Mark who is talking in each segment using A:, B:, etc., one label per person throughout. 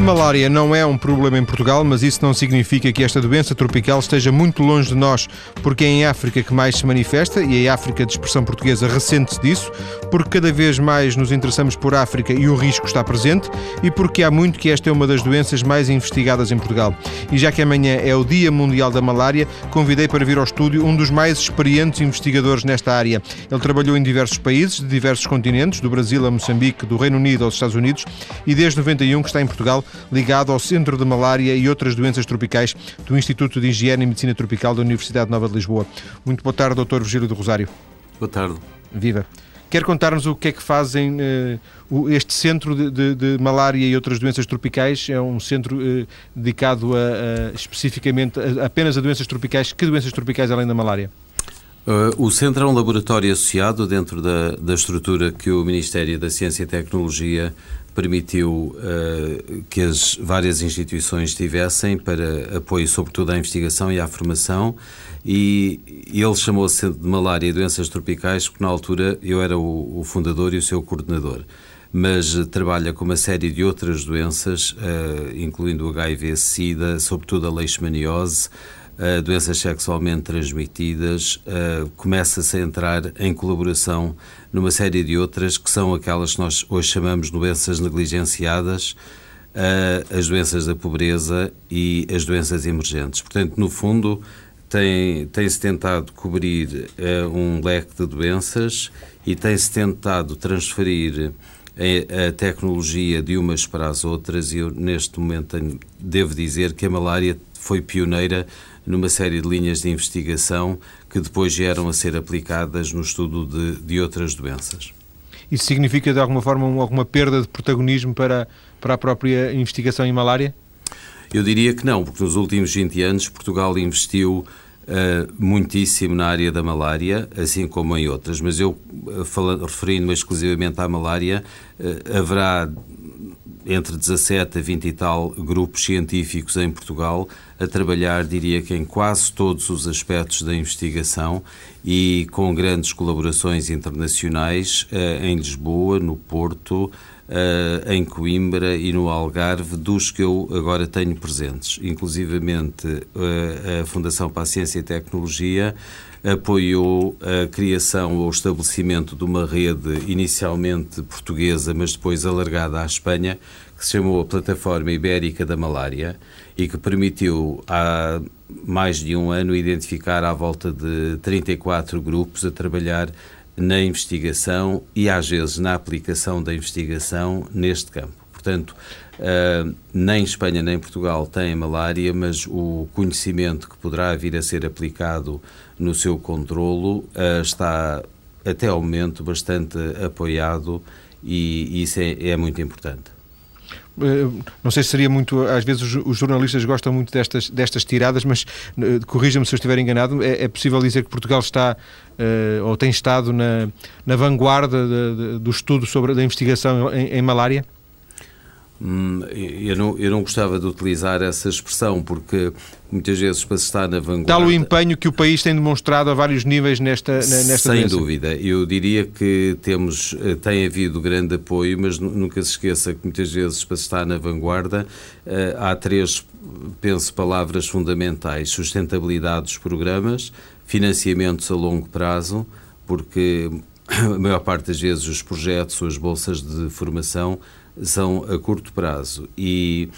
A: A malária não é um problema em Portugal, mas isso não significa que esta doença tropical esteja muito longe de nós, porque é em África que mais se manifesta e a África de expressão portuguesa ressente-se disso, porque cada vez mais nos interessamos por África e o risco está presente e porque há muito que esta é uma das doenças mais investigadas em Portugal. E já que amanhã é o Dia Mundial da Malária, convidei para vir ao estúdio um dos mais experientes investigadores nesta área. Ele trabalhou em diversos países, de diversos continentes, do Brasil a Moçambique, do Reino Unido aos Estados Unidos, e desde 91 que está em Portugal ligado ao Centro de Malária e outras doenças tropicais do Instituto de Higiene e Medicina Tropical da Universidade Nova de Lisboa. Muito boa tarde, Dr. Virgílio do Rosário.
B: Boa tarde.
A: Viva. Quer contar-nos o que é que fazem uh, este centro de, de, de, malária e outras doenças tropicais? É um centro uh, dedicado a, a, especificamente a, apenas a doenças tropicais. Que doenças tropicais além da malária?
B: Uh, o centro é um laboratório associado dentro da, da estrutura que o Ministério da Ciência e Tecnologia permitiu uh, que as várias instituições tivessem para apoio, sobretudo, à investigação e à formação. E ele chamou-se de Malária e Doenças Tropicais, porque na altura eu era o, o fundador e o seu coordenador. Mas trabalha com uma série de outras doenças, uh, incluindo o HIV-Sida, sobretudo a leishmaniose, doenças sexualmente transmitidas, uh, começa-se a entrar em colaboração numa série de outras que são aquelas que nós hoje chamamos doenças negligenciadas, uh, as doenças da pobreza e as doenças emergentes. Portanto, no fundo, tem, tem-se tentado cobrir um leque de doenças e tem-se tentado transferir a tecnologia de umas para as outras e eu neste momento devo dizer que a malária foi pioneira numa série de linhas de investigação que depois vieram a ser aplicadas no estudo de, de outras doenças.
A: Isso significa, de alguma forma, alguma perda de protagonismo para, para a própria investigação em malária?
B: Eu diria que não, porque nos últimos 20 anos Portugal investiu uh, muitíssimo na área da malária, assim como em outras, mas eu, uh, referindo-me exclusivamente à malária, uh, haverá entre 17 a 20 e tal grupos científicos em Portugal a trabalhar, diria que em quase todos os aspectos da investigação e com grandes colaborações internacionais eh, em Lisboa, no Porto, eh, em Coimbra e no Algarve, dos que eu agora tenho presentes. Inclusivamente eh, a Fundação para a Ciência e Tecnologia apoiou a criação ou estabelecimento de uma rede inicialmente portuguesa, mas depois alargada à Espanha, que se chamou a Plataforma Ibérica da Malária e que permitiu há mais de um ano identificar à volta de 34 grupos a trabalhar na investigação e às vezes na aplicação da investigação neste campo. Portanto, uh, nem Espanha nem Portugal têm malária, mas o conhecimento que poderá vir a ser aplicado no seu controlo uh, está até ao momento bastante apoiado e isso é, é muito importante.
A: Eh, não sei se seria muito. Às vezes os jornalistas gostam muito destas, destas tiradas, mas eh, corrija-me se eu estiver enganado. É, é, possível dizer que Portugal está uh, ou tem estado na, na vanguarda de, de, do estudo sobre a investigação em, em malária?
B: Hum, eu, não, eu não gostava de utilizar essa expressão porque muitas vezes para se estar na vanguarda...
A: Tal o empenho que o país tem demonstrado a vários níveis nesta, nesta
B: Sem doença. dúvida. Eu diria que temos, eh, tem havido grande apoio, mas nunca se esqueça que muitas vezes para se estar na vanguarda eh, há três, penso, palavras fundamentais. Sustentabilidade dos programas, financiamentos a longo prazo, porque a maior parte das vezes os projetos ou as bolsas de formação são a curto prazo e,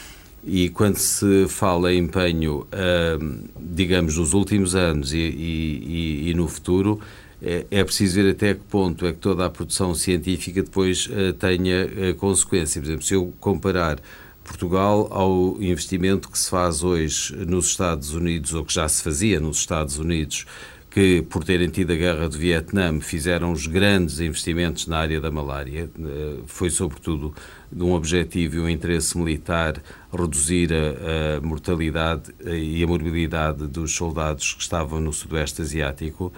B: e quando se fala em empenho, uh, digamos, nos últimos anos e, e, e no futuro, é, é, preciso ver até que ponto é que toda a produção científica depois uh, tenha uh, consequência. Por exemplo, se eu comparar Portugal ao investimento que se faz hoje nos Estados Unidos, ou que já se fazia nos Estados Unidos, que, por terem tido a guerra do Vietnã, fizeram os grandes investimentos na área da malária. Eh, foi, sobretudo, de um objetivo e um interesse militar reduzir a, a mortalidade e a morbilidade dos soldados que estavam no Sudoeste Asiático.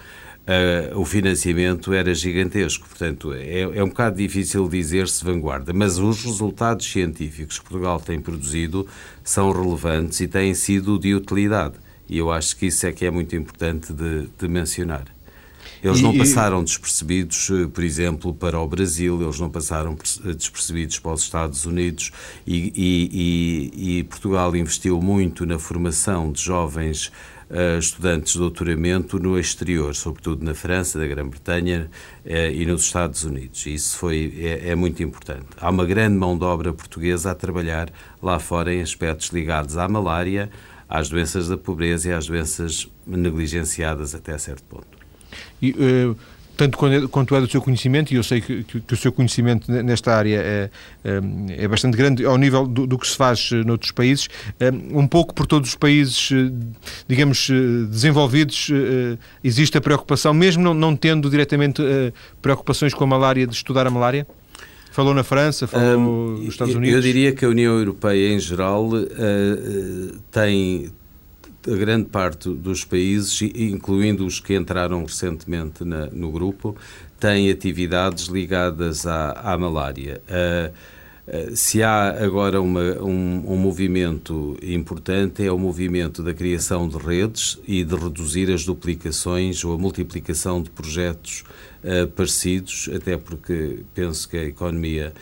B: Uh, o financiamento era gigantesco. Portanto, é, é um bocado difícil dizer-se vanguarda, mas os resultados científicos que Portugal tem produzido são relevantes e têm sido de utilidade. E eu acho que isso é que é muito importante de, de mencionar. Eles e, não passaram despercebidos, por exemplo, para o Brasil, eles não passaram despercebidos para os Estados Unidos e, e, e Portugal investiu muito na formação de jovens uh, estudantes de doutoramento no exterior, sobretudo na França, na Grã-Bretanha uh, e nos Estados Unidos. Isso foi, é, é, muito importante. Há uma grande mão de obra portuguesa a trabalhar lá fora em aspectos ligados à malária, às doenças da pobreza e às doenças negligenciadas até certo ponto.
A: E, uh tanto quanto é do seu conhecimento, e eu sei que, que, que o seu conhecimento nesta área é, é, é bastante grande ao nível do, do, que se faz eh, noutros países, eh, um pouco por todos os países, eh, digamos, desenvolvidos, existe a preocupação, mesmo não, não tendo diretamente preocupações com a malária, de estudar a malária? Falou na França, falou um, nos Estados Unidos?
B: Eu diria que a União Europeia, em geral, tem a grande parte dos países, incluindo os que entraram recentemente na, no grupo, têm atividades ligadas à, à malária. Uh, uh, se há agora uma, um, um, movimento importante, é o movimento da criação de redes e de reduzir as duplicações ou a multiplicação de projetos uh, parecidos, até porque penso que a economia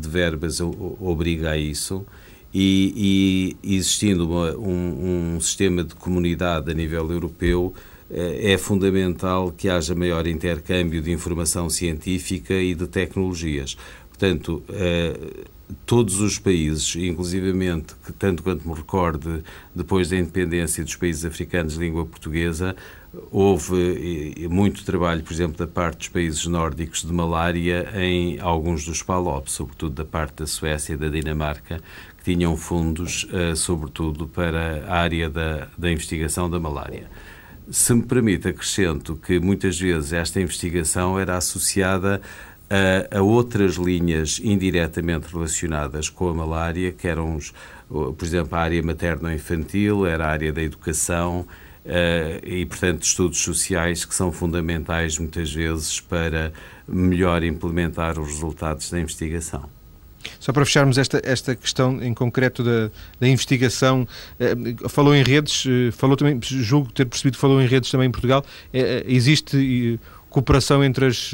B: de verbas obriga a isso e, e existindo uma, um, um, sistema de comunidade a nível europeu, eh, é fundamental que haja maior intercâmbio de informação científica e de tecnologias. Portanto, eh, todos os países, inclusivamente, que tanto quanto me recorde, depois da independência dos países africanos de língua portuguesa, houve muito trabalho, por exemplo, da parte dos países nórdicos de malária em alguns dos PALOP, sobretudo da parte da Suécia e da Dinamarca, que tinham fundos, uh, sobretudo, para a área da, da investigação da malária. Se me permite, acrescento que muitas vezes esta investigação era associada a, a, outras linhas indiretamente relacionadas com a malária, que eram, os, por exemplo, a área materno-infantil, era a área da educação uh, e, portanto, estudos sociais que são fundamentais muitas vezes para melhor implementar os resultados da investigação.
A: Só para fecharmos esta, esta questão em concreto da, da investigação, eh, falou em redes, eh, falou também, julgo ter percebido que falou em redes também em Portugal. Eh, existe cooperação entre as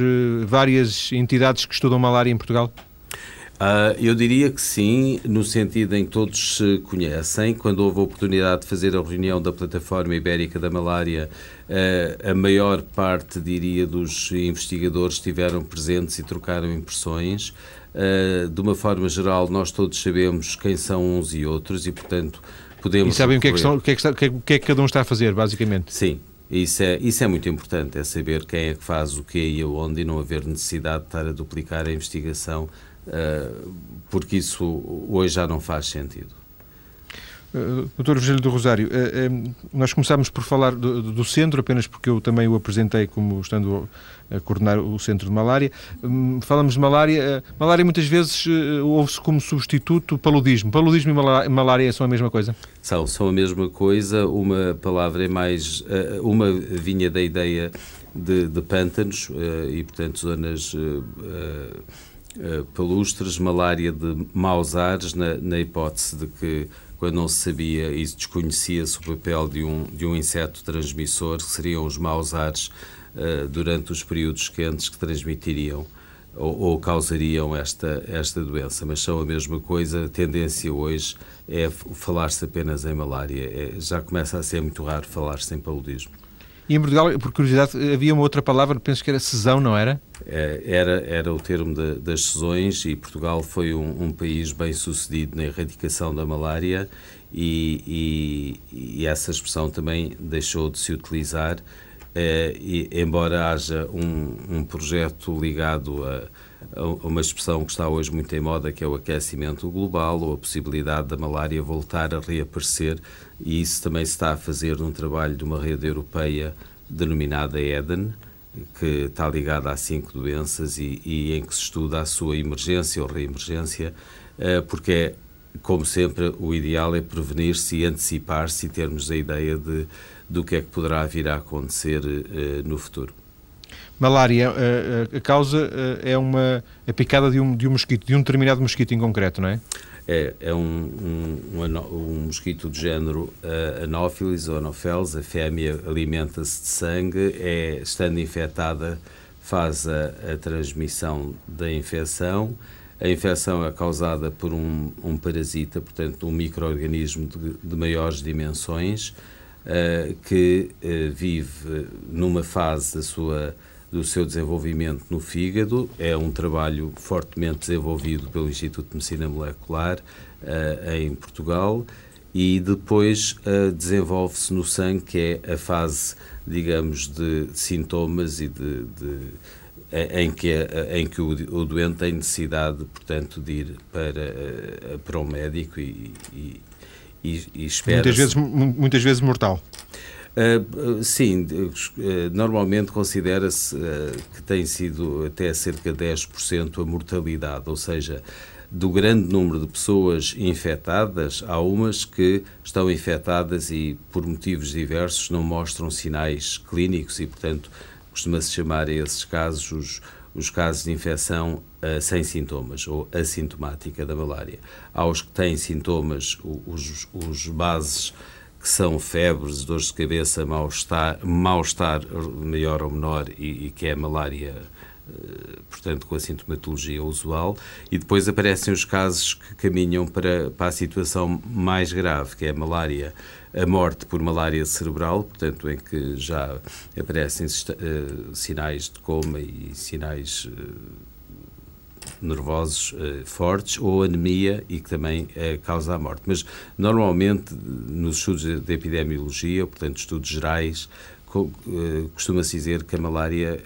A: várias entidades que estudam malária em Portugal?
B: Uh, eu diria que sim, no sentido em que todos se conhecem. Quando houve a oportunidade de fazer a reunião da Plataforma Ibérica da Malária, uh, a maior parte, diria, dos investigadores estiveram presentes e trocaram impressões. Uh, de uma forma geral, nós todos sabemos quem são uns e outros e, portanto, podemos.
A: E sabem o que, é que o, que é que está, o que é que cada um está a fazer, basicamente?
B: Sim, isso é, isso é muito importante, é saber quem é que faz o quê e aonde e não haver necessidade de estar a duplicar a investigação eh, porque isso hoje já não faz sentido.
A: Uh, Doutor Virgílio do Rosário, uh, uh, nós começámos por falar do, do, centro, apenas porque eu também o apresentei como estando a coordenar o centro de malária. Um, falamos de malária. malária muitas vezes ouve-se como substituto paludismo. Paludismo e malária são a mesma coisa?
B: São, são a mesma coisa. Uma palavra é mais. uma vinha da ideia de, de pântanos e, portanto, zonas eh, palustres, malária de maus ares, na, na, hipótese de que, quando não se sabia e desconhecia-se o papel de um, de um inseto transmissor, que seriam os maus ares uh, durante os períodos quentes que transmitiriam ou, ou, causariam esta, esta doença. Mas são a mesma coisa, a tendência hoje é falar-se apenas em malária. É, já começa a ser muito raro falar-se em paludismo.
A: E em Portugal, por curiosidade, havia uma outra palavra, penso que era cesão, não era?
B: É, era, era o termo de, das sessões e Portugal foi um, um, país bem sucedido na erradicação da malária e, e, e essa expressão também deixou de se utilizar, eh, e, embora haja um, um projeto ligado a, a, uma expressão que está hoje muito em moda, que é o aquecimento global ou a possibilidade da malária voltar a reaparecer, e isso também se está a fazer num trabalho de uma rede europeia denominada EDEN, que está ligada a cinco doenças e, e, em que se estuda a sua emergência ou reemergência, eh, porque é, como sempre, o ideal é prevenir-se e antecipar-se e termos a ideia de, do que é que poderá vir a acontecer eh, no futuro.
A: Malária, a, a causa eh, é uma a picada de um, de um mosquito, de um determinado mosquito em concreto, não é?
B: é, é um, um, um, um, mosquito do género uh, Anopheles ou Anopheles, a fêmea alimenta-se de sangue, é, estando infectada, faz a, a transmissão da infecção. A infecção é causada por um, um parasita, portanto, um microorganismo de, de maiores dimensões, uh, que uh, vive numa fase da sua do seu desenvolvimento no fígado. É um trabalho fortemente desenvolvido pelo Instituto de Medicina Molecular uh, em Portugal e depois uh, desenvolve-se no sangue, que é a fase, digamos, de sintomas e de, de em que, em que o, o, doente tem necessidade, portanto, de ir para, eh, para o médico e, e, e, e espera.
A: Muitas vezes, muitas vezes mortal.
B: Uh, sim, uh, normalmente considera-se uh, que tem sido até cerca de 10% a mortalidade, ou seja, do grande número de pessoas infectadas, há umas que estão infectadas e, por motivos diversos, não mostram sinais clínicos e, portanto, costuma-se chamar a esses casos os, os casos de infecção sem sintomas ou assintomática da malária. Há os que têm sintomas, os, os bases que são febres, dores de cabeça, mal-estar, mal-estar maior ou menor e, e que é a malária eh, portanto, com a sintomatologia usual, e depois aparecem os casos que caminham para, para a situação mais grave, que é a malária, a morte por malária cerebral, portanto, em que já aparecem uh, sinais de coma e sinais uh, nervosos uh, fortes ou anemia e que também uh, causa a morte. Mas normalmente nos estudos de epidemiologia, portanto estudos gerais, co uh, costuma-se dizer que a malária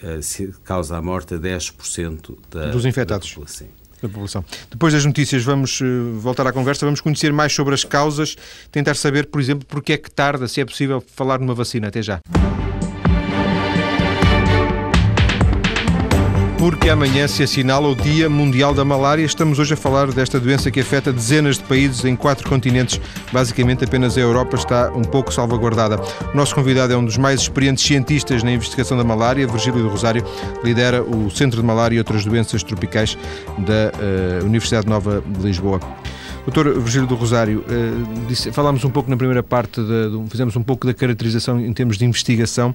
B: causa a morte a 10% da,
A: dos infectados. Da população. da população. Depois das notícias vamos voltar à conversa, vamos conhecer mais sobre as causas, tentar saber, por exemplo, porque é que tarda, se é possível falar numa vacina. Até já. Porque amanhã se assinala o Dia Mundial da Malária. Estamos hoje a falar desta doença que afeta dezenas de países em quatro continentes. Basicamente, apenas a Europa está um pouco salvaguardada. O nosso convidado é um dos mais experientes cientistas na investigação da malária. Virgílio do Rosário lidera o Centro de Malária e outras doenças tropicais da uh, Universidade Nova de Lisboa. Doutor Virgílio do Rosário, uh, disse, falámos um pouco na primeira parte, de, fizemos um pouco da caracterização em termos de investigação.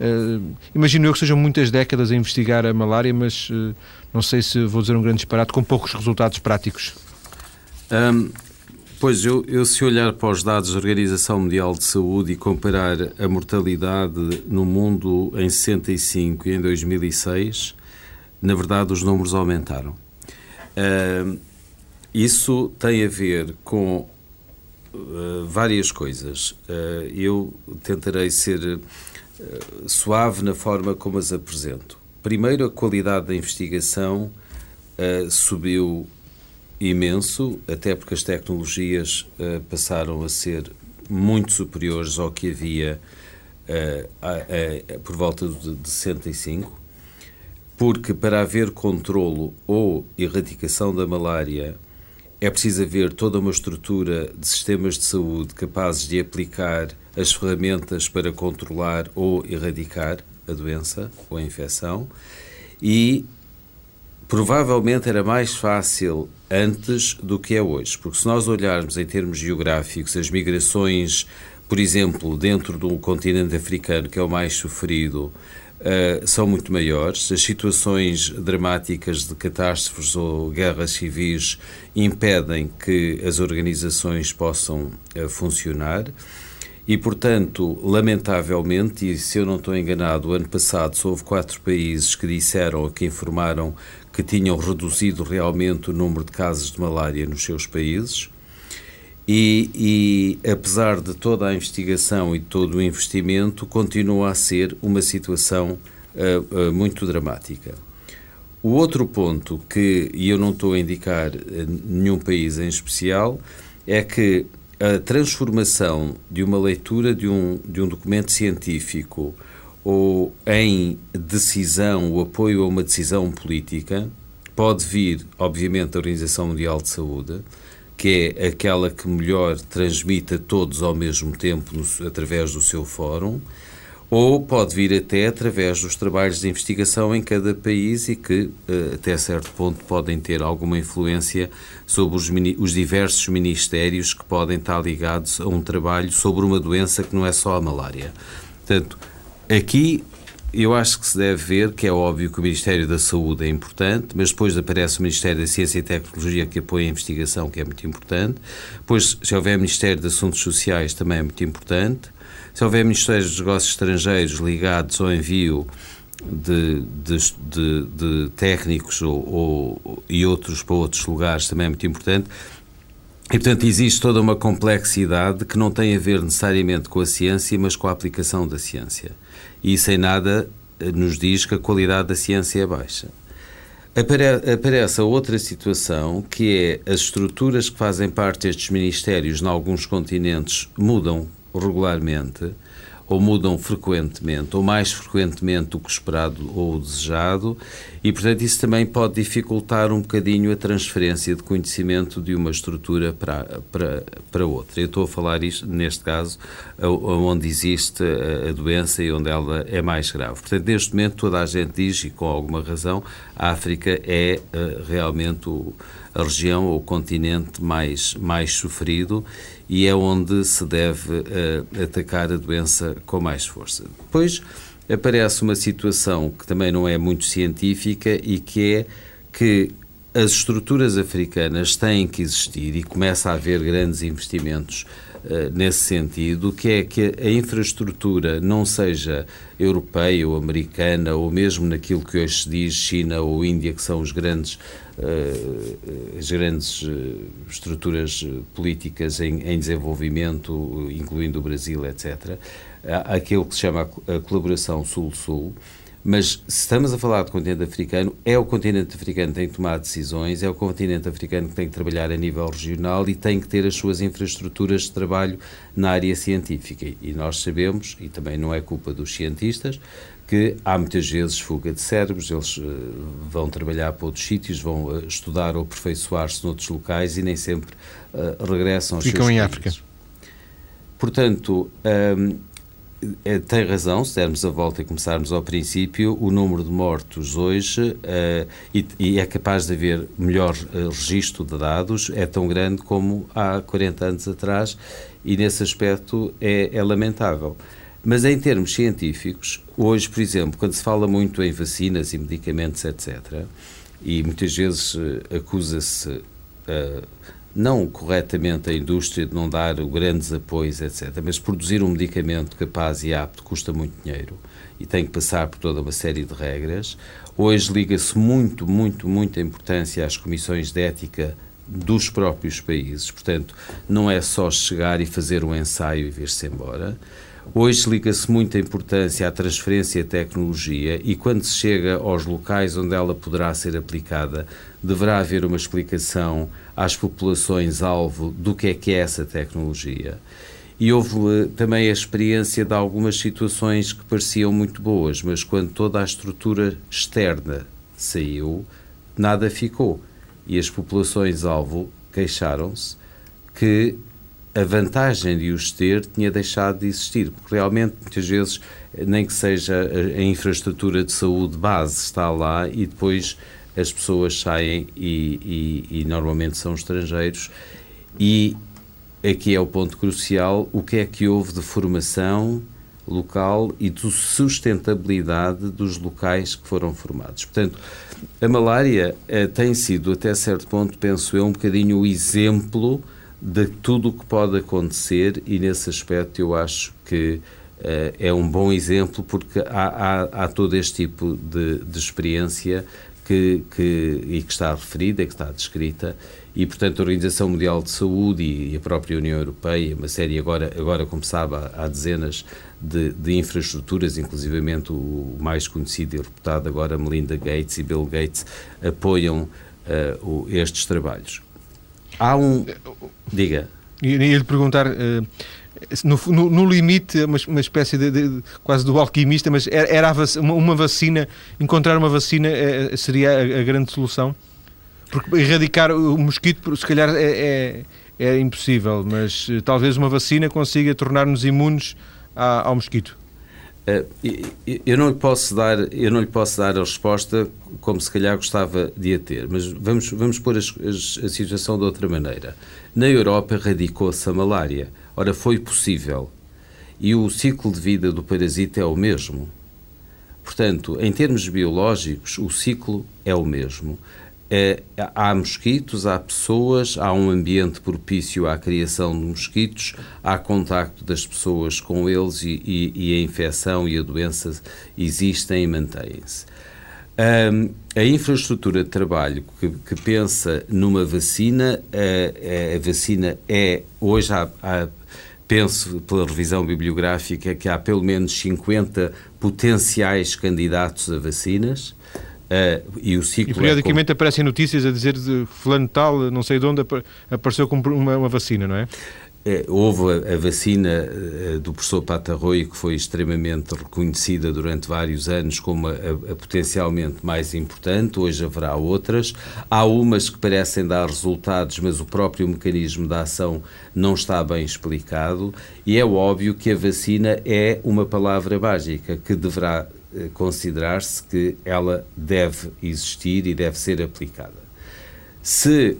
A: Uh, imagino eu que sejam muitas décadas a investigar a malária, mas uh, não sei se vou dizer um grande disparate, com poucos resultados práticos.
B: Um, pois, eu, eu se olhar para os dados da Organização Mundial de Saúde e comparar a mortalidade no mundo em 65 e em 2006, na verdade os números aumentaram. Isso tem a ver com uh, várias coisas. Uh, eu tentarei ser uh, suave na forma como as apresento. Primeiro, a qualidade da investigação subiu imenso, até porque as tecnologias passaram a ser muito superiores ao que havia por volta de 65 porque para haver controlo ou erradicação da malária é preciso haver toda uma estrutura de sistemas de saúde capazes de aplicar as ferramentas para controlar ou erradicar a doença ou a infecção. E provavelmente era mais fácil antes do que é hoje, porque se nós olharmos em termos geográficos as migrações, por exemplo, dentro do continente africano, que é o mais sofrido, uh, são muito maiores. As situações dramáticas de catástrofes ou guerras civis impedem que as organizações possam uh, funcionar. E, portanto, lamentavelmente, e se eu não estou enganado, ano passado só houve quatro países que disseram ou que informaram que tinham reduzido realmente o número de casos de malária nos seus países. E, e, apesar de toda a investigação e todo o investimento, continua a ser uma situação uh, uh, muito dramática. O outro ponto que, e eu não estou a indicar uh, nenhum país em especial, é que a transformação de uma leitura de um, de um documento científico ou em decisão, o apoio a uma decisão política, pode vir, obviamente, da Organização Mundial de Saúde, que é aquela que melhor transmite a todos ao mesmo tempo no, através do seu fórum, ou pode vir até através dos trabalhos de investigação em cada país e que, eh, até certo ponto, podem ter alguma influência sobre os, os, diversos ministérios que podem estar ligados a um trabalho sobre uma doença que não é só a malária. Portanto, aqui eu acho que se deve ver que é óbvio que o Ministério da Saúde é importante, mas depois aparece o Ministério da Ciência e Tecnologia que apoia a investigação, que é muito importante. Depois, se houver Ministério de Assuntos Sociais, também é muito importante. Se houver Ministérios dos Negócios Estrangeiros ligados ao envio de, de, de, de técnicos ou, ou, e outros para outros lugares, também é muito importante. E, portanto, existe toda uma complexidade que não tem a ver necessariamente com a ciência, mas com a aplicação da ciência. E isso em nada eh, nos diz que a qualidade da ciência é baixa. Aparece a outra situação, que é as estruturas que fazem parte destes ministérios, em alguns continentes, mudam regularmente ou mudam frequentemente, ou mais frequentemente do que esperado ou desejado, e, portanto, isso também pode dificultar um bocadinho a transferência de conhecimento de uma estrutura para, para, para outra. Eu estou a falar isto, neste caso, onde existe a doença e onde ela é mais grave. Portanto, neste momento, toda a gente diz, e com alguma razão, a África é uh, realmente o, a região ou o continente mais, mais sofrido e é onde se deve uh, atacar a doença com mais força. Depois aparece uma situação que também não é muito científica e que é que as estruturas africanas têm que existir e começa a haver grandes investimentos nesse sentido, que é que a infraestrutura não seja europeia ou americana ou mesmo naquilo que hoje se diz China ou Índia, que são os grandes uh, as grandes uh, estruturas políticas em, em, desenvolvimento, incluindo o Brasil, etc. Aquilo que se chama a colaboração Sul-Sul. Mas se estamos a falar do continente africano, é o continente africano que tem que tomar decisões, é o continente africano que tem que trabalhar a nível regional e tem que ter as suas infraestruturas de trabalho na área científica. E nós sabemos, e também não é culpa dos cientistas, que há muitas vezes fuga de cérebros, eles uh, vão trabalhar para outros sítios, vão uh, estudar ou aperfeiçoar-se noutros locais e nem sempre uh, regressam aos
A: Ficam
B: seus
A: em
B: países.
A: África.
B: Portanto, um, é, tem razão, se dermos a volta e começarmos ao princípio, o número de mortos hoje, e, e, é capaz de haver melhor registro de dados, é tão grande como há 40 anos atrás, e nesse aspecto é, é lamentável. Mas em termos científicos, hoje, por exemplo, quando se fala muito em vacinas e medicamentos, etc., e muitas vezes uh, acusa-se, uh, não corretamente, a indústria de não dar grandes apoios, etc., mas produzir um medicamento capaz e apto custa muito dinheiro e tem que passar por toda uma série de regras. Hoje liga-se muito, muito, muita importância às comissões de ética dos próprios países, portanto, não é só chegar e fazer um ensaio e vir-se embora. Hoje liga-se muita importância à transferência de tecnologia e quando se chega aos locais onde ela poderá ser aplicada, deverá haver uma explicação às populações-alvo do que é que é essa tecnologia. E houve também a experiência de algumas situações que pareciam muito boas, mas quando toda a estrutura externa saiu, nada ficou. E as populações-alvo queixaram-se que a vantagem de os ter tinha deixado de existir, porque realmente, muitas vezes, nem que seja a, infraestrutura de saúde base está lá e depois as pessoas saem e, e, e normalmente são estrangeiros. E aqui é o ponto crucial: o que é que houve de formação local e de sustentabilidade dos locais que foram formados. Portanto, a malária eh, tem sido, até certo ponto, penso eu, um bocadinho o exemplo de tudo o que pode acontecer e nesse aspecto eu acho que uh, é um bom exemplo porque há, há, há todo este tipo de, de experiência que, que, e que está referida, que está descrita e, portanto, a Organização Mundial de Saúde e a própria União Europeia, uma série agora, agora há, há dezenas de, de, infraestruturas, inclusivamente o mais conhecido e reputado agora, Melinda Gates e Bill Gates, apoiam uh, o, estes trabalhos. Há um. Diga.
A: E ia lhe perguntar. Uh, no, no, no, limite, uma, uma espécie de, de, quase do alquimista, mas era, era uma, vacina, encontrar uma vacina é, seria a, a, grande solução? Porque erradicar o mosquito, se calhar, é, é, é impossível, mas talvez uma vacina consiga tornar-nos imunes ao mosquito.
B: Eu não, lhe posso dar, eu não lhe posso dar a resposta como se calhar gostava de a ter, mas vamos, vamos pôr a, situação de outra maneira. Na Europa radicou-se a malária. Ora, foi possível. E o ciclo de vida do parasita é o mesmo. Portanto, em termos biológicos, o ciclo é o mesmo. É, há mosquitos, há pessoas, há um ambiente propício à criação de mosquitos, há contacto das pessoas com eles e, e, e a infecção e a doença existem e mantêm-se. Um, a infraestrutura de trabalho que, que pensa numa vacina, a, a, vacina é, hoje há, há, penso pela revisão bibliográfica que há pelo menos 50 potenciais candidatos a vacinas, Uh, e.
A: E periodicamente é como... aparecem notícias a dizer de fulano tal, não sei de onde, apareceu com uma, uma vacina, não é?
B: É, houve a, a vacina uh, do professor Patarroio, que foi extremamente reconhecida durante vários anos como a, a, potencialmente mais importante, hoje haverá outras. Há umas que parecem dar resultados, mas o próprio mecanismo da ação não está bem explicado, e é óbvio que a vacina é uma palavra mágica que deverá eh, considerar-se que ela deve existir e deve ser aplicada. Se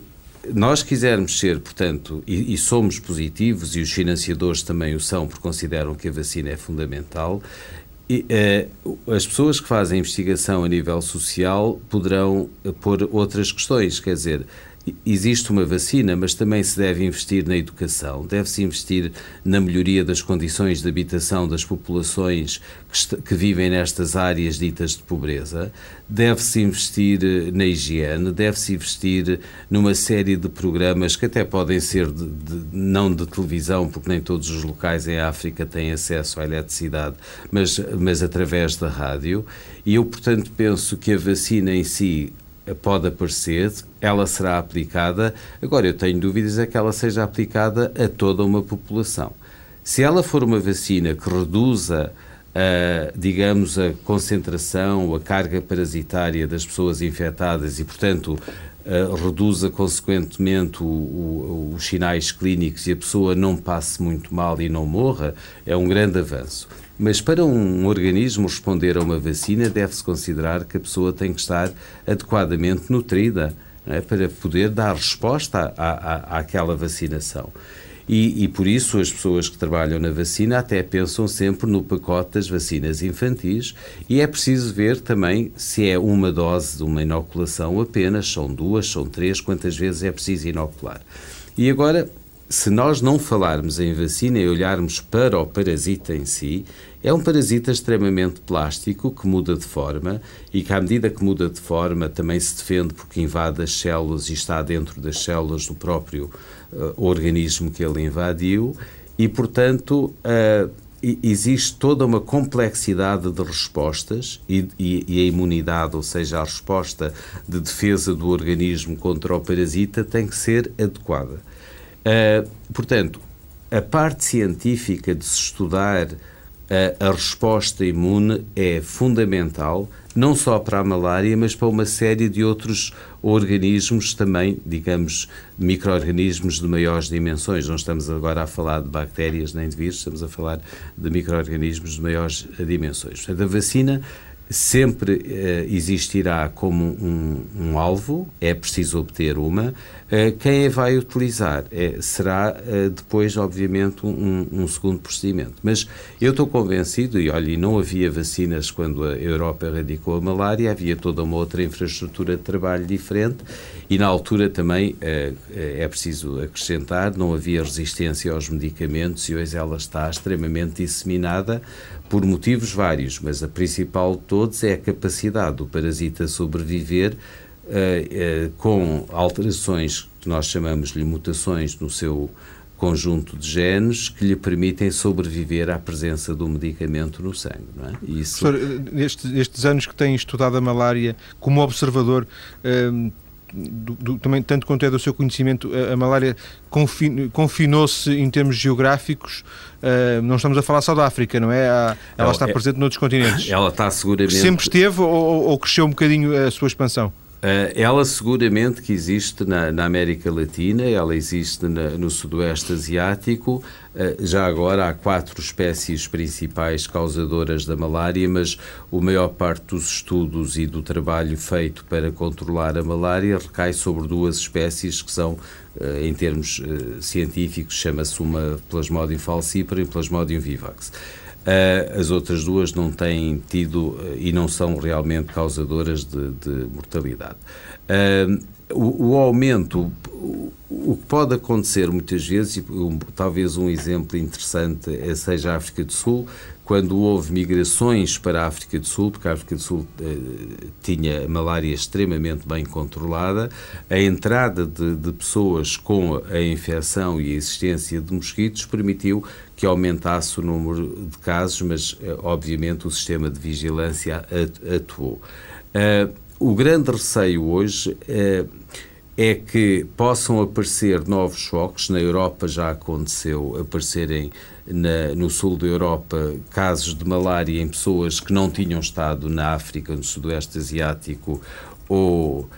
B: nós quisermos ser, portanto, e, e, somos positivos, e os financiadores também o são, porque consideram que a vacina é fundamental, e, uh, as pessoas que fazem investigação a nível social poderão pôr outras questões, quer dizer, existe uma vacina, mas também se deve investir na educação, deve-se investir na melhoria das condições de habitação das populações que, que vivem nestas áreas ditas de pobreza, deve-se investir eh, na higiene, deve-se investir numa série de programas que até podem ser de, de, não de televisão, porque nem todos os locais em África têm acesso à eletricidade, mas, mas através da rádio. E eu, portanto, penso que a vacina em si pode aparecer, ela será aplicada. Agora, eu tenho dúvidas é que ela seja aplicada a toda uma população. Se ela for uma vacina que reduza, uh, digamos, a concentração, a carga parasitária das pessoas infectadas e, portanto, uh, reduza consequentemente o, o, os sinais clínicos e a pessoa não passe muito mal e não morra, é um grande avanço. Mas para um organismo responder a uma vacina, deve-se considerar que a pessoa tem que estar adequadamente nutrida é? para poder dar resposta à, à, àquela vacinação. E, e, por isso as pessoas que trabalham na vacina até pensam sempre no pacote das vacinas infantis e é preciso ver também se é uma dose de uma inoculação apenas, são duas, são três, quantas vezes é preciso inocular. E agora, se nós não falarmos em vacina e olharmos para o parasita em si, é um parasita extremamente plástico que muda de forma e que, à medida que muda de forma, também se defende porque invade as células e está dentro das células do próprio uh, organismo que ele invadiu e, portanto, uh, existe toda uma complexidade de respostas e, e, e, a imunidade, ou seja, a resposta de defesa do organismo contra o parasita, tem que ser adequada. Uh, portanto, a parte científica de se estudar a, a resposta imune é fundamental, não só para a malária, mas para uma série de outros organismos também, digamos, micro-organismos de maiores dimensões. Não estamos agora a falar de bactérias nem de vírus, estamos a falar de micro-organismos de maiores dimensões. Portanto, a vacina sempre existirá como um, um, alvo, é preciso obter uma. Uh, quem a vai utilizar é, será uh, depois, obviamente, um, um, segundo procedimento. Mas eu estou convencido, e olha, não havia vacinas quando a Europa erradicou a malária, havia toda uma outra infraestrutura de trabalho diferente e na altura também é preciso acrescentar, não havia resistência aos medicamentos e hoje ela está extremamente disseminada por motivos vários, mas a principal de todos é a capacidade do parasita sobreviver uh, uh, com alterações que nós chamamos-lhe mutações no seu conjunto de genes que lhe permitem sobreviver à presença do medicamento no sangue. Não é?
A: Isso... Professor, nestes, estes anos que tem estudado a malária, como observador, uh, do, do, também, tanto quanto é do seu conhecimento, a, a malária confin, confinou-se em termos geográficos. Uh, não estamos a falar só da África, não é? ela, ela está é, presente noutros continentes.
B: Ela está seguramente.
A: Sempre esteve ou, ou, cresceu um bocadinho a sua expansão?
B: Uh, ela seguramente que existe na, na América Latina, ela existe na, no Sudoeste Asiático. Uh, já agora há quatro espécies principais causadoras da malária, mas a maior parte dos estudos e do trabalho feito para controlar a malária recai sobre duas espécies que são, uh, em termos científicos, chama-se uma Plasmodium falciparum e Plasmodium vivax. Uh, as outras duas não têm tido uh, e não são realmente causadoras de, de mortalidade. Uh, o, o, aumento, o, que pode acontecer muitas vezes, e talvez um exemplo interessante seja a África do Sul, quando houve migrações para a África do Sul, porque a África do Sul eh, tinha malária extremamente bem controlada, a entrada de, de, pessoas com a infecção e a existência de mosquitos permitiu que aumentasse o número de casos, mas eh, obviamente o sistema de vigilância atuou. Uh, o grande receio hoje uh, é que possam aparecer novos choques. Na Europa já aconteceu aparecerem na, no sul da Europa casos de malária em pessoas que não tinham estado na África, no Sudoeste Asiático ou uh,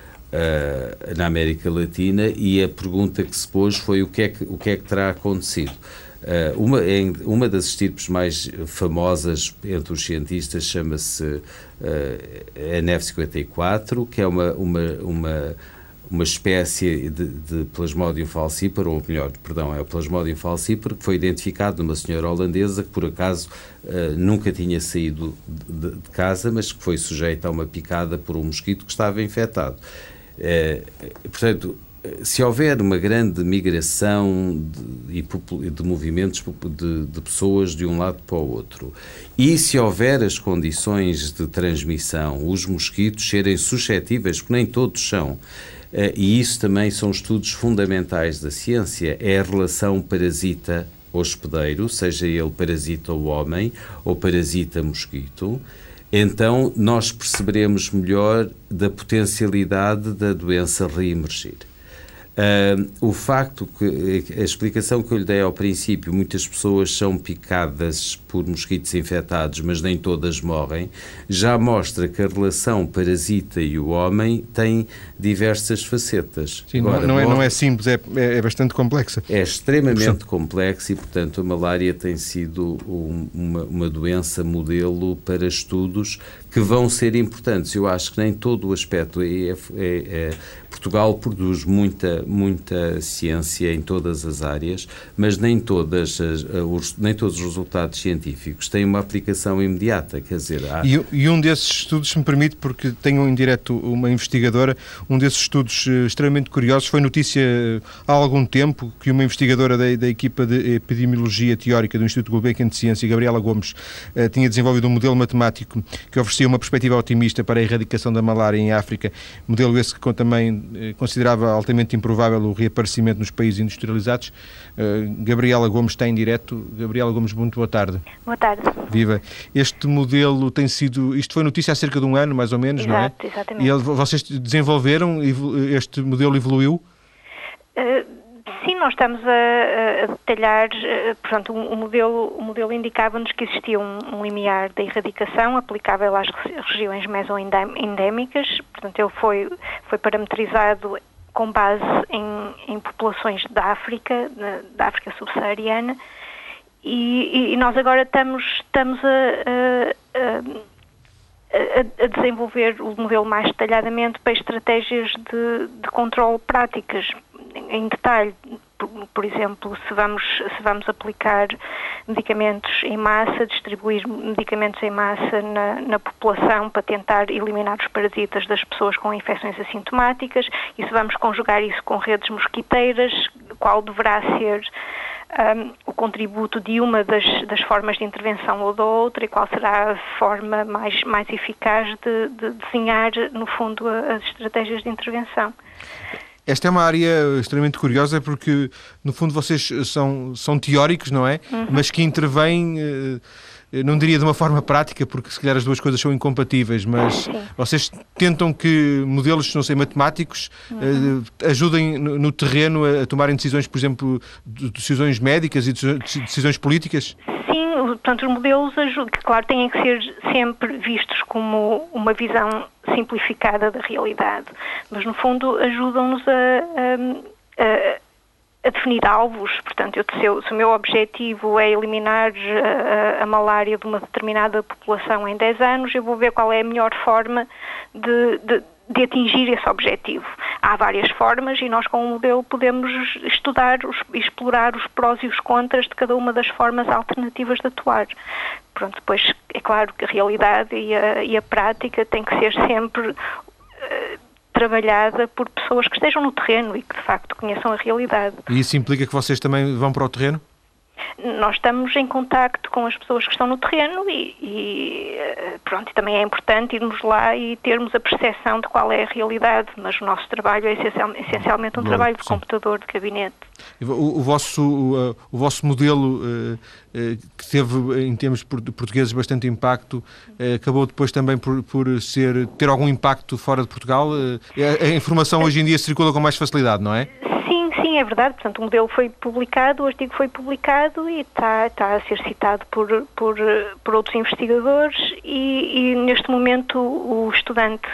B: na América Latina e a pergunta que se pôs foi o que é que, o que, é que terá acontecido. Uh, uma, uma das estirpes mais famosas entre os cientistas chama-se uh, NF54, que é uma, uma, uma uma espécie de, de Plasmodium falciparum, ou melhor, perdão, é o Plasmodium falciparum, que foi identificado numa senhora holandesa que, por acaso, uh, nunca tinha saído de, de, casa, mas que foi sujeita a uma picada por um mosquito que estava infectado. Uh, portanto, se houver uma grande migração de, de movimentos de, de, pessoas de um lado para o outro, e se houver as condições de transmissão, os mosquitos serem suscetíveis, porque nem todos são, e isso também são estudos fundamentais da ciência, é a relação parasita-hospedeiro, seja ele parasita o homem ou parasita mosquito, então nós perceberemos melhor da potencialidade da doença reemergir. Uh, o facto que a explicação que eu lhe dei ao princípio, muitas pessoas são picadas por mosquitos infectados, mas nem todas morrem, já mostra que a relação parasita e o homem tem diversas facetas.
A: Sim, Agora, não, é, não é simples, é, é, é bastante complexa.
B: É extremamente complexa e, portanto, a malária tem sido um, uma, uma doença modelo para estudos que vão ser importantes. Eu acho que nem todo o aspecto é, é, é, Portugal produz muita muita ciência em todas as áreas, mas nem todas as, os, nem todos os resultados científicos têm uma aplicação imediata. Quer dizer,
A: há... e, e, um desses estudos, se me permite, porque tenho em direto uma investigadora, um desses estudos eh, extremamente curiosos foi notícia há algum tempo que uma investigadora da, da equipa de epidemiologia teórica do Instituto Gulbenkian de Ciência, Gabriela Gomes, tinha desenvolvido um modelo matemático que oferecia oferecia uma perspectiva otimista para a erradicação da malária em África, modelo esse que também eh, considerava altamente improvável o reaparecimento nos países industrializados. Eh, Gabriela Gomes está em direto. Gabriela Gomes, muito boa tarde.
C: Boa tarde.
A: Viva. Este modelo tem sido, isto foi notícia há cerca de um ano, mais ou menos,
C: Exato,
A: não é?
C: Exatamente.
A: E vocês desenvolveram, este modelo evoluiu?
C: Uh Sim, nós estamos a, a detalhar, eh, portanto, o, modelo, o modelo indicava-nos que existia um, limiar da erradicação aplicável às regiões mesoendémicas, portanto, ele foi, foi parametrizado com base em, em populações da África, da África subsaariana, e, e, nós agora estamos, estamos a, a, a, desenvolver o modelo mais detalhadamente para estratégias de, de controle práticas, em detalhe, por, exemplo, se vamos, se vamos aplicar medicamentos em massa, distribuir medicamentos em massa na, na, população para tentar eliminar os parasitas das pessoas com infecções assintomáticas e se vamos conjugar isso com redes mosquiteiras, qual deverá ser um, o contributo de uma das, das, formas de intervenção ou da outra e qual será a forma mais, mais eficaz de, de desenhar, no fundo, as estratégias de intervenção.
A: Esta é uma área extremamente curiosa porque, no fundo, vocês são, são teóricos, não é? Uhum. Mas que intervêm, eh, não diria de uma forma prática, porque se calhar as duas coisas são incompatíveis, mas vocês tentam que modelos, não sei, matemáticos, uhum. ajudem no terreno a tomarem decisões, por exemplo, decisões médicas e decisões políticas?
C: Sim, portanto, os modelos, que claro, têm que ser sempre vistos como uma visão simplificada da realidade, mas no fundo ajudam-nos a, a, a a definir alvos, portanto, eu, se, eu, se, o meu objetivo é eliminar a, a, malária de uma determinada população em 10 anos, eu vou ver qual é a melhor forma de, de, de atingir esse objetivo. Há várias formas e nós, com o modelo, podemos estudar e explorar os prós e os contras de cada uma das formas alternativas de atuar. Pronto, depois, é claro que a realidade e a, e a prática têm que ser sempre. Uh, trabalhada por pessoas que estejam no terreno e que de facto conheçam a realidade.
A: E isso implica que vocês também vão para o terreno?
C: Nós estamos em contacto com as pessoas que estão no terreno e, e, eh, pronto, também é importante irmos lá e termos a percepção de qual é a realidade, mas o nosso trabalho é essencialmente um Bom, trabalho de sim. computador, de gabinete.
A: O, o vosso, o, o, vosso modelo, uh, uh, que teve em termos portugueses bastante impacto, uh, acabou depois também por, por ser, ter algum impacto fora de Portugal? a, a informação hoje em dia circula com mais facilidade, não é?
C: Sim, é verdade. Portanto, o modelo foi publicado, o artigo foi publicado e está, está a ser citado por, por, por outros investigadores e, e, neste momento o estudante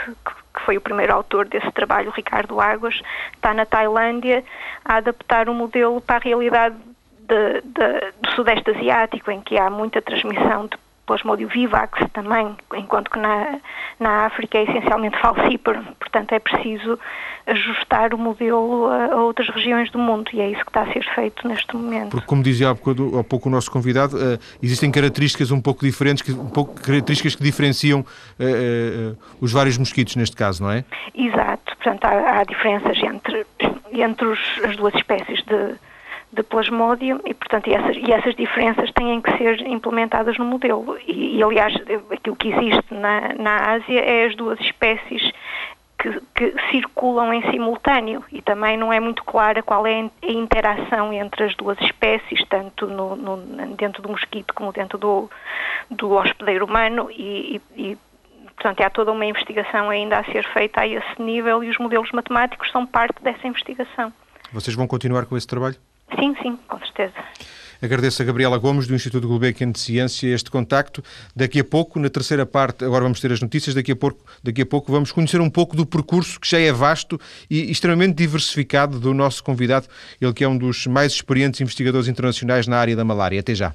C: que foi o primeiro autor desse trabalho, Ricardo Águas, está na Tailândia a adaptar o modelo para a realidade de, de, do Sudeste Asiático, em que há muita transmissão de plasmódio vivax também, enquanto que na, na África é essencialmente falcíparo. Portanto, é preciso ajustar o modelo a, a, outras regiões do mundo e é isso que está a ser feito neste momento.
A: Porque, como dizia há pouco, há pouco o nosso convidado, uh, existem características um pouco diferentes, que, um pouco, características que diferenciam uh, uh, os vários mosquitos neste caso, não é?
C: Exato. Portanto, há, há diferenças entre, entre os, as duas espécies de de plasmódio e, portanto, essas, e essas diferenças têm que ser implementadas no modelo. E, e aliás, aquilo que existe na, na Ásia é as duas espécies que, que, circulam em simultâneo e também não é muito clara qual é a interação entre as duas espécies, tanto no, no, dentro do mosquito como dentro do, do hospedeiro humano e, e, portanto, há toda uma investigação ainda a ser feita a esse nível e os modelos matemáticos são parte dessa investigação.
A: Vocês vão continuar com esse trabalho?
C: Sim, sim, com certeza.
A: Agradeço a Gabriela Gomes, do Instituto Gulbenkian de Ciência, este contacto. Daqui a pouco, na terceira parte, agora vamos ter as notícias, daqui a pouco, daqui a pouco vamos conhecer um pouco do percurso que já é vasto e extremamente diversificado do nosso convidado, ele que é um dos mais experientes investigadores internacionais na área da malária. Até já.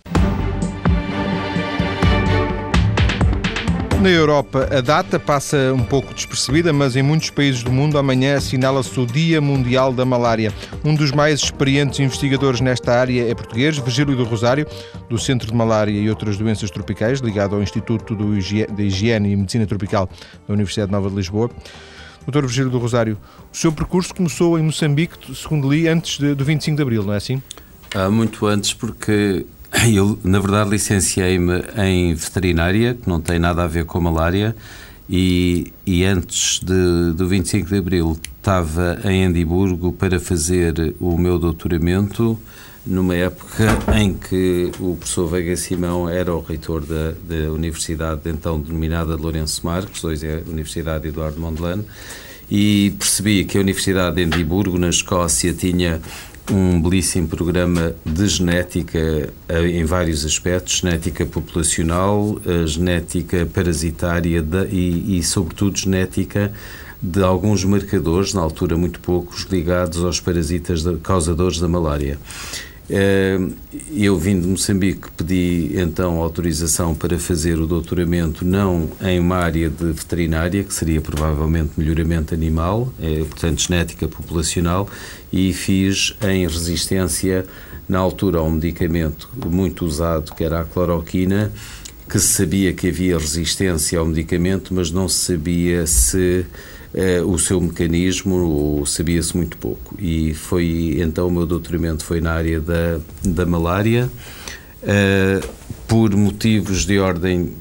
A: Na Europa, a data passa um pouco despercebida, mas em muitos países do mundo, amanhã assinala-se o Dia Mundial da Malária. Um dos mais experientes investigadores nesta área é português, Virgílio do Rosário, do Centro de Malária e Outras Doenças Tropicais, ligado ao Instituto de Higiene e Medicina Tropical da Universidade Nova de Lisboa. Doutor Virgílio do Rosário, o seu percurso começou em Moçambique, segundo li, antes do 25 de Abril, não é assim?
B: Há muito antes, porque eu, na verdade, licenciei-me em veterinária, que não tem nada a ver com malária, e, e antes de, do 25 de Abril estava em Edimburgo para fazer o meu doutoramento, numa época em que o professor Veiga Simão era o reitor da, da Universidade, então denominada Lourenço Marques, hoje é a Universidade Eduardo Mondlane, e percebi que a Universidade de Edimburgo, na Escócia, tinha um belíssimo programa de genética eh, em vários aspectos, genética populacional, eh, genética parasitária e, e, sobretudo, genética de alguns marcadores, na altura muito poucos, ligados aos parasitas causadores da malária. Eh, eu vim de Moçambique, pedi então autorização para fazer o doutoramento não em uma área de veterinária, que seria provavelmente melhoramento animal, é, portanto genética populacional, e fiz em resistência, na altura, a um medicamento muito usado, que era a cloroquina, que se sabia que havia resistência ao medicamento, mas não se sabia se Uh, o seu mecanismo sabia-se muito pouco. E foi então o meu doutoramento foi na área da, da malária. Uh, por motivos de ordem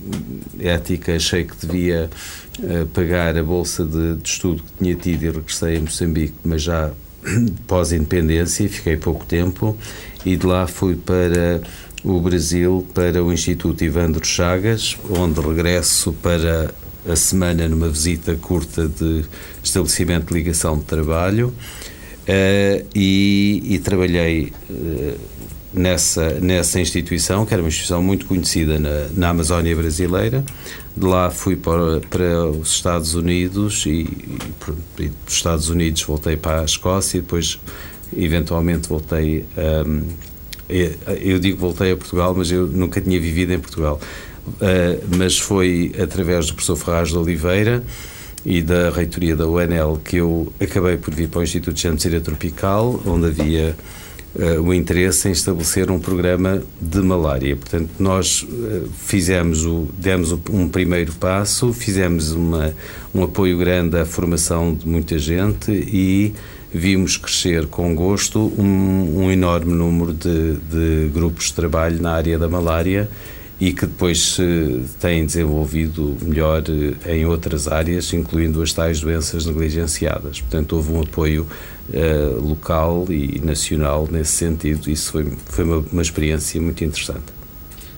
B: ética achei que devia uh, pagar a bolsa de, de, estudo que tinha tido e regressei a Moçambique mas já pós-independência fiquei pouco tempo. E de lá fui para o Brasil para o Instituto Ivandro Chagas onde regresso para a semana numa visita curta de estabelecimento de ligação de trabalho uh, e, e, trabalhei uh, nessa, nessa instituição, que era uma instituição muito conhecida na, na Amazónia brasileira. De lá fui para, para os Estados Unidos e, e, dos Estados Unidos voltei para a Escócia e depois, eventualmente, voltei. Um, eu digo voltei a Portugal, mas eu nunca tinha vivido em Portugal. Uh, mas foi através do professor Ferraz de Oliveira e da reitoria da UNL que eu acabei por vir para o Instituto de Janseira Tropical, onde havia uh, o interesse em estabelecer um programa de malária. Portanto, nós uh, fizemos o, demos um primeiro passo, fizemos uma, um apoio grande à formação de muita gente e vimos crescer com gosto um, um enorme número de, de grupos de trabalho na área da malária e que depois se têm desenvolvido melhor eh, em outras áreas, incluindo as tais doenças negligenciadas. Portanto, houve um apoio uh, local e nacional nesse sentido. Isso foi, foi uma, uma experiência muito interessante.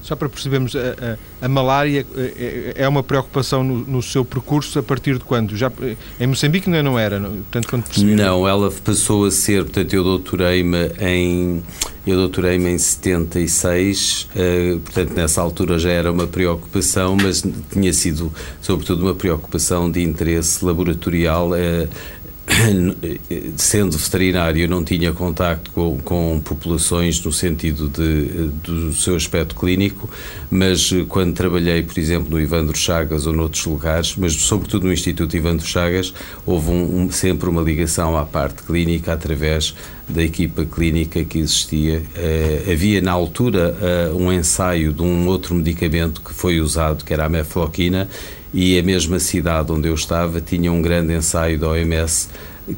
A: Só para percebermos, a, a, a malária é, é uma preocupação no, no, seu percurso a partir de quando? Já, em Moçambique ainda não era,
B: portanto, quando percebi... Não, ela passou a ser, portanto, eu doutorei-me em... Eu doutorei-me em 76, uh, portanto, nessa altura já era uma preocupação, mas tinha sido, sobretudo, uma preocupação de interesse laboratorial. Uh, sendo veterinário, não tinha contacto com, com, populações no sentido de, do seu aspecto clínico, mas quando trabalhei, por exemplo, no Ivandro Chagas ou noutros lugares, mas sobretudo no Instituto Ivandro Chagas, houve um, um, sempre uma ligação à parte clínica através da equipa clínica que existia. Uh, havia na altura uh, um ensaio de um outro medicamento que foi usado, que era a mefloquina, e a mesma cidade onde eu estava tinha um grande ensaio da OMS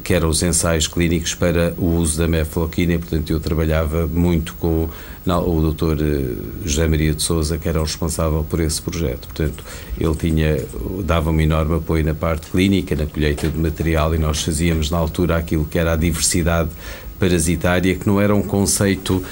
B: que eram os ensaios clínicos para o uso da mefloquina e, portanto, eu trabalhava muito com o doutor eh, José Maria de Souza, que era o responsável por esse projeto. Portanto, ele tinha, dava um enorme apoio na parte clínica, na colheita de material e nós fazíamos na altura aquilo que era a diversidade parasitária, que não era um conceito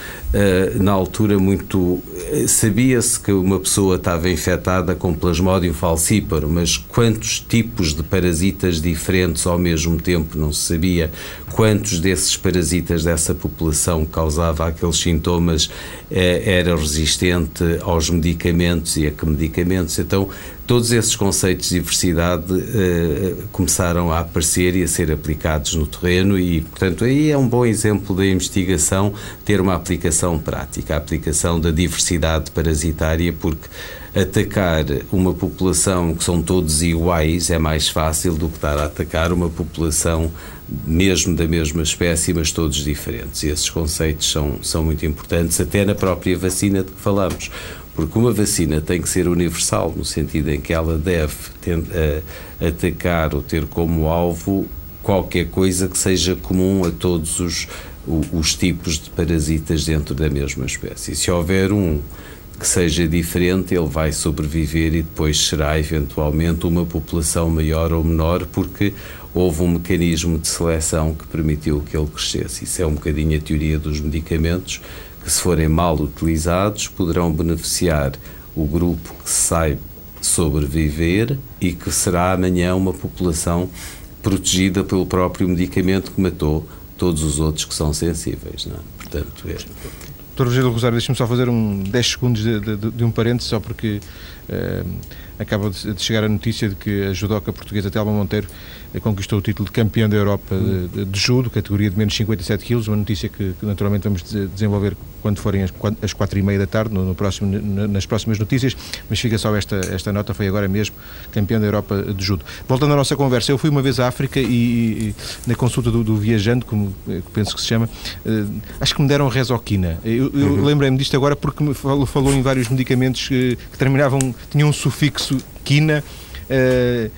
B: na altura muito. Eh, sabia-se que uma pessoa estava infectada com Plasmodium falciparum, mas quantos tipos de parasitas diferentes ao mesmo tempo não se sabia? Quantos desses parasitas dessa população causava aqueles sintomas uh, era resistente aos medicamentos e a que medicamentos? Então, todos esses conceitos de diversidade começaram a aparecer e a ser aplicados no terreno e, portanto, aí é um bom exemplo da investigação ter uma aplicação prática, a aplicação da diversidade parasitária, porque atacar uma população que são todos iguais é mais fácil do que estar a atacar uma população mesmo da mesma espécie, mas todos diferentes. E esses conceitos são, são muito importantes, até na própria vacina de que falamos porque uma vacina tem que ser universal, no sentido em que ela deve atacar ou ter como alvo qualquer coisa que seja comum a todos os, os tipos de parasitas dentro da mesma espécie. Se houver um que seja diferente, ele vai sobreviver e depois será eventualmente uma população maior ou menor, porque houve um mecanismo de seleção que permitiu que ele crescesse. Isso é um bocadinho a teoria dos medicamentos que, se forem mal utilizados, poderão beneficiar o grupo que sai sobreviver e que será amanhã uma população protegida pelo próprio medicamento que matou todos os outros que são sensíveis. Não é? Portanto, é.
A: Doutor Rogério Rosário, deixe-me só fazer um 10 segundos de, de, de um parênteses, só porque acaba de chegar a notícia de que a judoca portuguesa Telma Monteiro eh, conquistou o título de campeã da Europa de, de judo, categoria de menos 57 quilos, uma notícia que, que naturalmente vamos desenvolver quando forem as, quatro e meia da tarde, no, no próximo, nas próximas notícias, mas fica só esta, esta nota, foi agora mesmo campeã da Europa de judo. Voltando à nossa conversa, eu fui uma vez à África e, e na consulta do, do, viajante, como eh, penso que se chama, acho que me deram resoquina. Eu, eu uhum. lembrei-me disto agora porque me falou, falou em vários medicamentos que, que terminavam, tinham um sufixo quina. Uh,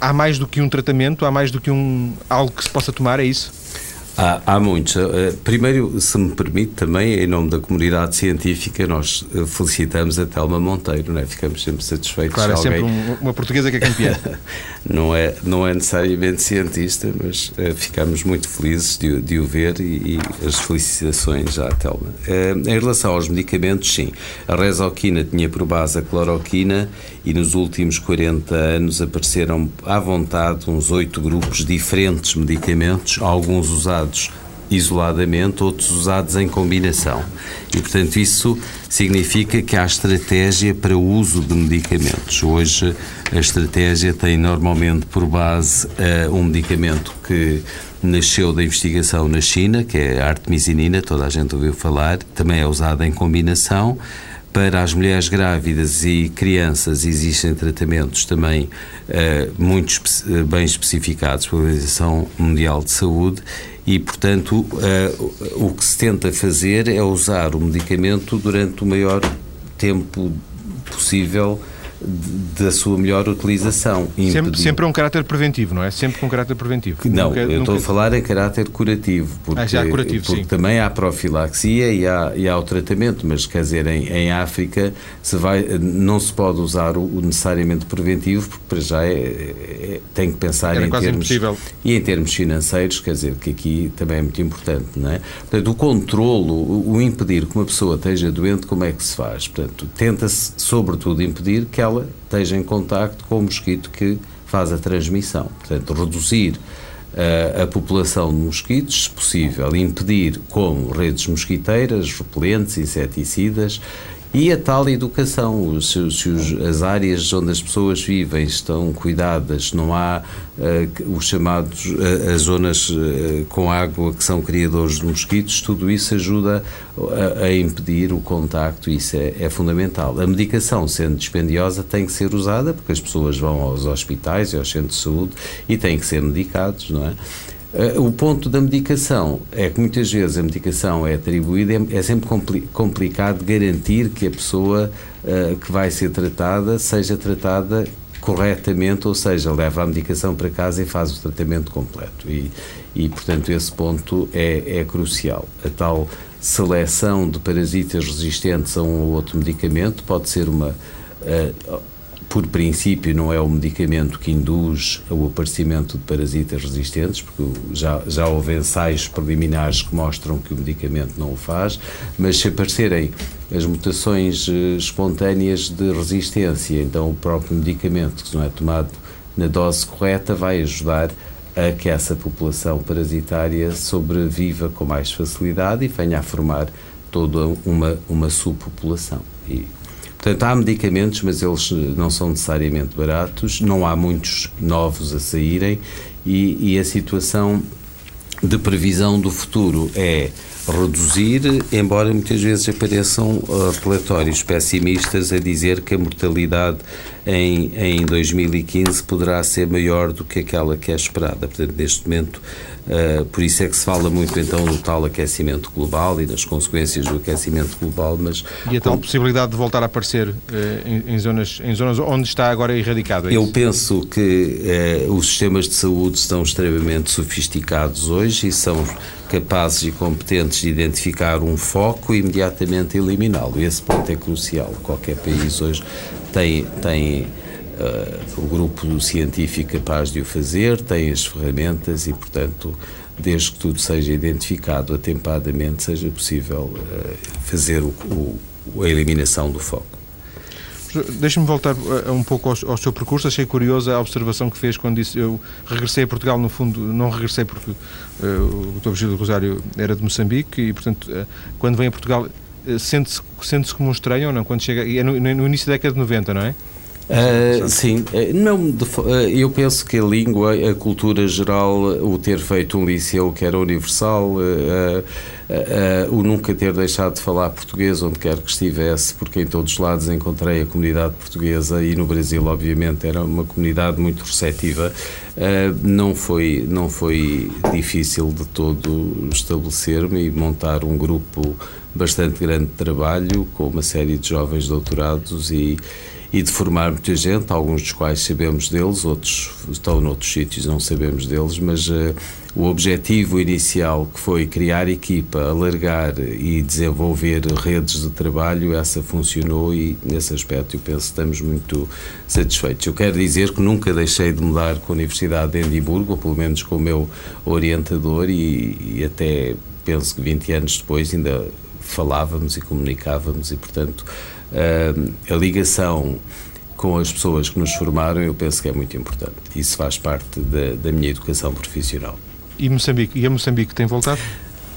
A: há mais do que um tratamento, há mais do que um algo que se possa tomar, é isso?
B: Há, há muitos. Eh, primeiro, se me permite, também, em nome da comunidade científica, nós eh, felicitamos a Telma Monteiro, não é? ficamos sempre satisfeitos.
A: Claro, é sempre uma portuguesa que é campeã.
B: não, é, não é necessariamente cientista, mas uh, ficamos muito felizes de, de o ver e, e, as felicitações à Telma. Uh, em relação aos medicamentos, sim, a resoquina tinha por base a cloroquina e nos últimos 40 anos apareceram à vontade uns oito grupos diferentes de medicamentos, alguns usados isoladamente, outros usados em combinação. E, portanto, isso significa que há estratégia para o uso de medicamentos. Hoje, a estratégia tem normalmente por base uh, um medicamento que nasceu da investigação na China, que é a artemisinina, toda a gente ouviu falar, também é usada em combinação. Para as mulheres grávidas e crianças existem tratamentos também uh, muito espe bem especificados pela Organização Mundial de Saúde e, portanto, uh, o que se tenta fazer é usar o medicamento durante o maior tempo possível da sua melhor utilização.
A: Sempre, sempre é um caráter preventivo, não é? Sempre com caráter preventivo.
B: Não, nunca, eu nunca... estou a falar em caráter curativo, porque, ah, já curativo, porque sim. também há profilaxia e há, e há o tratamento, mas quer dizer, em, em África se vai, não se pode usar o, o necessariamente preventivo, porque para já é, é, tem que pensar Era em termos impossível. e em termos financeiros, quer dizer, que aqui também é muito importante, não é? Portanto, o controlo, o, o impedir que uma pessoa esteja doente, como é que se faz? Portanto, tenta-se, sobretudo, impedir que ela ela esteja em contacto com o mosquito que faz a transmissão. Portanto, reduzir uh, a população de mosquitos, se possível, impedir com redes mosquiteiras, repelentes, inseticidas e a tal educação, se, se as áreas onde as pessoas vivem estão cuidadas, não há uh, os chamados, uh, as zonas uh, com água que são criadores de mosquitos, tudo isso ajuda a, a impedir o contacto, isso é, é, fundamental. A medicação, sendo dispendiosa, tem que ser usada, porque as pessoas vão aos hospitais e aos centros de saúde e têm que ser medicados, não é? Eh, o ponto da medicação é que muitas vezes a medicação é atribuída, é, é sempre compli complicado garantir que a pessoa uh, que vai ser tratada seja tratada corretamente, ou seja, leva a medicação para casa e faz o tratamento completo. E, e portanto, esse ponto é, é crucial. A tal seleção de parasitas resistentes a um ou outro medicamento pode ser uma. Uh, por princípio, não é o medicamento que induz o aparecimento de parasitas resistentes, porque já, já houve ensaios preliminares que mostram que o medicamento não o faz, mas se aparecerem as mutações eh, espontâneas de resistência, então o próprio medicamento, que não é tomado na dose correta, vai ajudar a que essa população parasitária sobreviva com mais facilidade e venha a formar toda uma, uma subpopulação. E Portanto, há medicamentos, mas eles não são necessariamente baratos, não há muitos novos a saírem. E, e a situação de previsão do futuro é reduzir, embora muitas vezes apareçam uh, relatórios pessimistas a dizer que a mortalidade em, em 2015 poderá ser maior do que aquela que é esperada. Portanto, neste momento, uh, por isso é que se fala muito então do tal aquecimento global e das consequências do aquecimento global, mas...
A: E a tal com... possibilidade de voltar a aparecer uh, em, em, zonas, em zonas onde está agora erradicado, é
B: Eu penso que os sistemas de saúde estão extremamente sofisticados hoje e são capazes e competentes de identificar um foco e imediatamente eliminá-lo. Esse ponto é crucial. Qualquer país hoje tem, tem uh, o grupo científico capaz de o fazer, tem as ferramentas e, portanto, desde que tudo seja identificado atempadamente, seja possível uh, fazer o, o, a eliminação do foco.
A: Deixe-me voltar uh, um pouco ao, ao, seu percurso. Achei curiosa a observação que fez quando disse eu regressei a Portugal. No fundo, não regressei porque uh, o Dr. Virgílio Rosário era de Moçambique e, portanto, uh, quando vem a Portugal, sente-se sente como um estranho ou não? Quando chega, é no, no, início da década de 90, não é?
B: Uh, sim, não, eu penso que a língua, a cultura geral, o ter feito um liceu que era universal, uh, uh, o nunca ter deixado de falar português onde quer que estivesse, porque em todos os lados encontrei a comunidade portuguesa e no Brasil, obviamente, era uma comunidade muito receptiva. Não, foi, não foi difícil de todo estabelecer-me e montar um grupo bastante grande de trabalho com uma série de jovens doutorados e e de formar muita gente, alguns dos quais sabemos deles, outros estão noutros sítios, não sabemos deles, mas uh, o objetivo inicial que foi criar equipa, alargar e desenvolver redes de trabalho, essa funcionou e nesse aspecto eu penso que estamos muito satisfeitos. Eu quero dizer que nunca deixei de mudar com a Universidade de Edimburgo, ou pelo menos com o meu orientador e, e até penso que 20 anos depois ainda falávamos e comunicávamos e portanto uh, a ligação com as pessoas que nos formaram, eu penso que é muito importante. Isso faz parte da, da minha educação profissional.
A: E Moçambique? E a Moçambique tem voltado?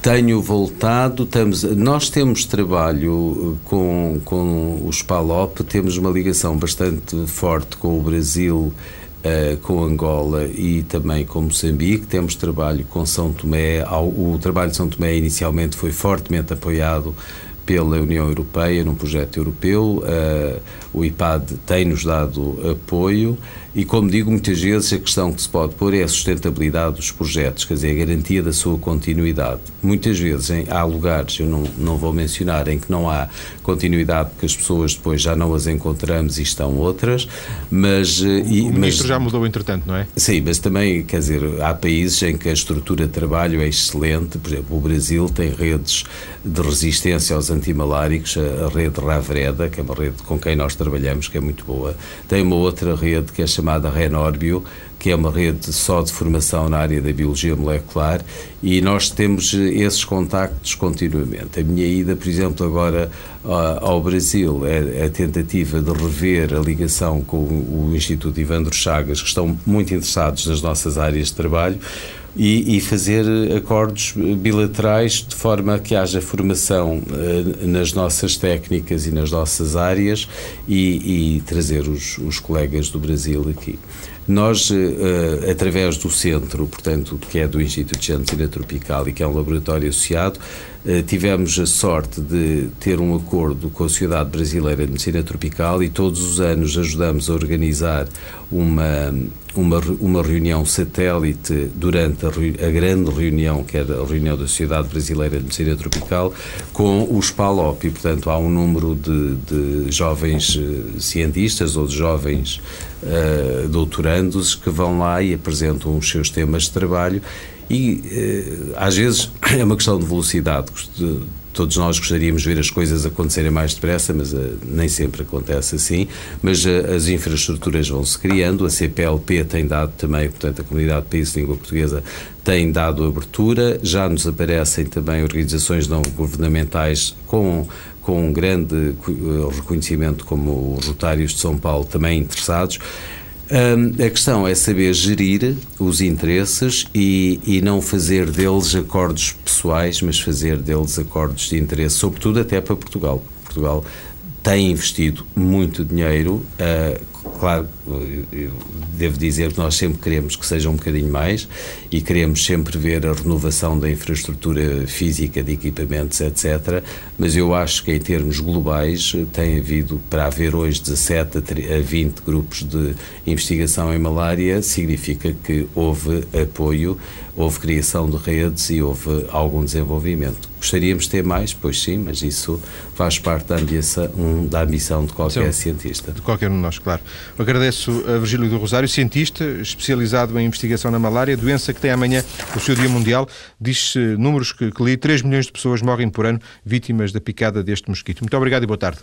B: Tenho voltado, estamos, nós temos trabalho com, com os PALOP, temos uma ligação bastante forte com o Brasil, uh, com Angola e também com Moçambique. Temos trabalho com São Tomé, o trabalho de São Tomé inicialmente foi fortemente apoiado pela União Europeia num projeto europeu. Uh, o IPAD tem-nos dado apoio e, como digo, muitas vezes a questão que se pode pôr é a sustentabilidade dos projetos, quer dizer, a garantia da sua continuidade. Muitas vezes em, há lugares, eu não, não vou mencionar, em que não há continuidade porque as pessoas depois já não as encontramos e estão outras, mas...
A: Eh, o, e, o ministro mas, já mudou entretanto, não é?
B: Sim, mas também, quer dizer, há países em que a estrutura de trabalho é excelente, por exemplo, o Brasil tem redes de resistência aos antimaláricos, a, a rede Ravreda, que é uma rede com quem nós trabalhamos, que é muito boa. Tem uma outra rede que é chamada Renorbio, que é uma rede só de formação na área da biologia molecular e nós temos esses contactos continuamente. A minha ida, por exemplo, agora ao Brasil é a tentativa de rever a ligação com o Instituto Ivandro Chagas, que estão muito interessados nas nossas áreas de trabalho, e, e, fazer acordos bilaterais de forma que haja formação uh, nas nossas técnicas e nas nossas áreas e, e trazer os, os, colegas do Brasil aqui. Nós, uh, através do centro, portanto, que é do Instituto de Medicina Tropical e que é um laboratório associado, tivemos a sorte de ter um acordo com a Sociedade Brasileira de Medicina Tropical e todos os anos ajudamos a organizar uma, uma, uma reunião satélite durante a, a, grande reunião, que era a reunião da Sociedade Brasileira de Medicina Tropical, com os PALOP. E, portanto, há um número de, de jovens uh, cientistas ou de jovens uh, doutorandos que vão lá e apresentam os seus temas de trabalho. E, uh, às vezes, é uma questão de velocidade. De, todos nós gostaríamos de ver as coisas acontecerem mais depressa, mas uh, nem sempre acontece assim. Mas uh, as infraestruturas vão se criando, a CPLP tem dado também, portanto, a Comunidade de Países de Língua Portuguesa tem dado abertura, já nos aparecem também organizações não governamentais com com um grande eh, reconhecimento como os Rotários de São Paulo também interessados a questão é saber gerir os interesses e, e, não fazer deles acordos pessoais, mas fazer deles acordos de interesse, sobretudo até para Portugal. Portugal tem investido muito dinheiro, uh, claro, devo dizer que nós sempre queremos que seja um bocadinho mais e queremos sempre ver a renovação da infraestrutura física, de equipamentos, etc. Mas eu acho que em termos globais tem havido, para haver hoje 17 a 20 grupos de investigação em malária, significa que houve apoio, houve criação de redes e houve algum desenvolvimento. Gostaríamos de ter mais, pois sim, mas isso faz parte da ambição, da ambição de qualquer sim, cientista.
A: De qualquer um de nós, claro. Agradeço a Virgílio do Rosário, cientista especializado em investigação na malária, doença que tem amanhã o seu Dia Mundial. Diz números que, que li: 3 milhões de pessoas morrem por ano vítimas da picada deste mosquito. Muito obrigado e boa tarde.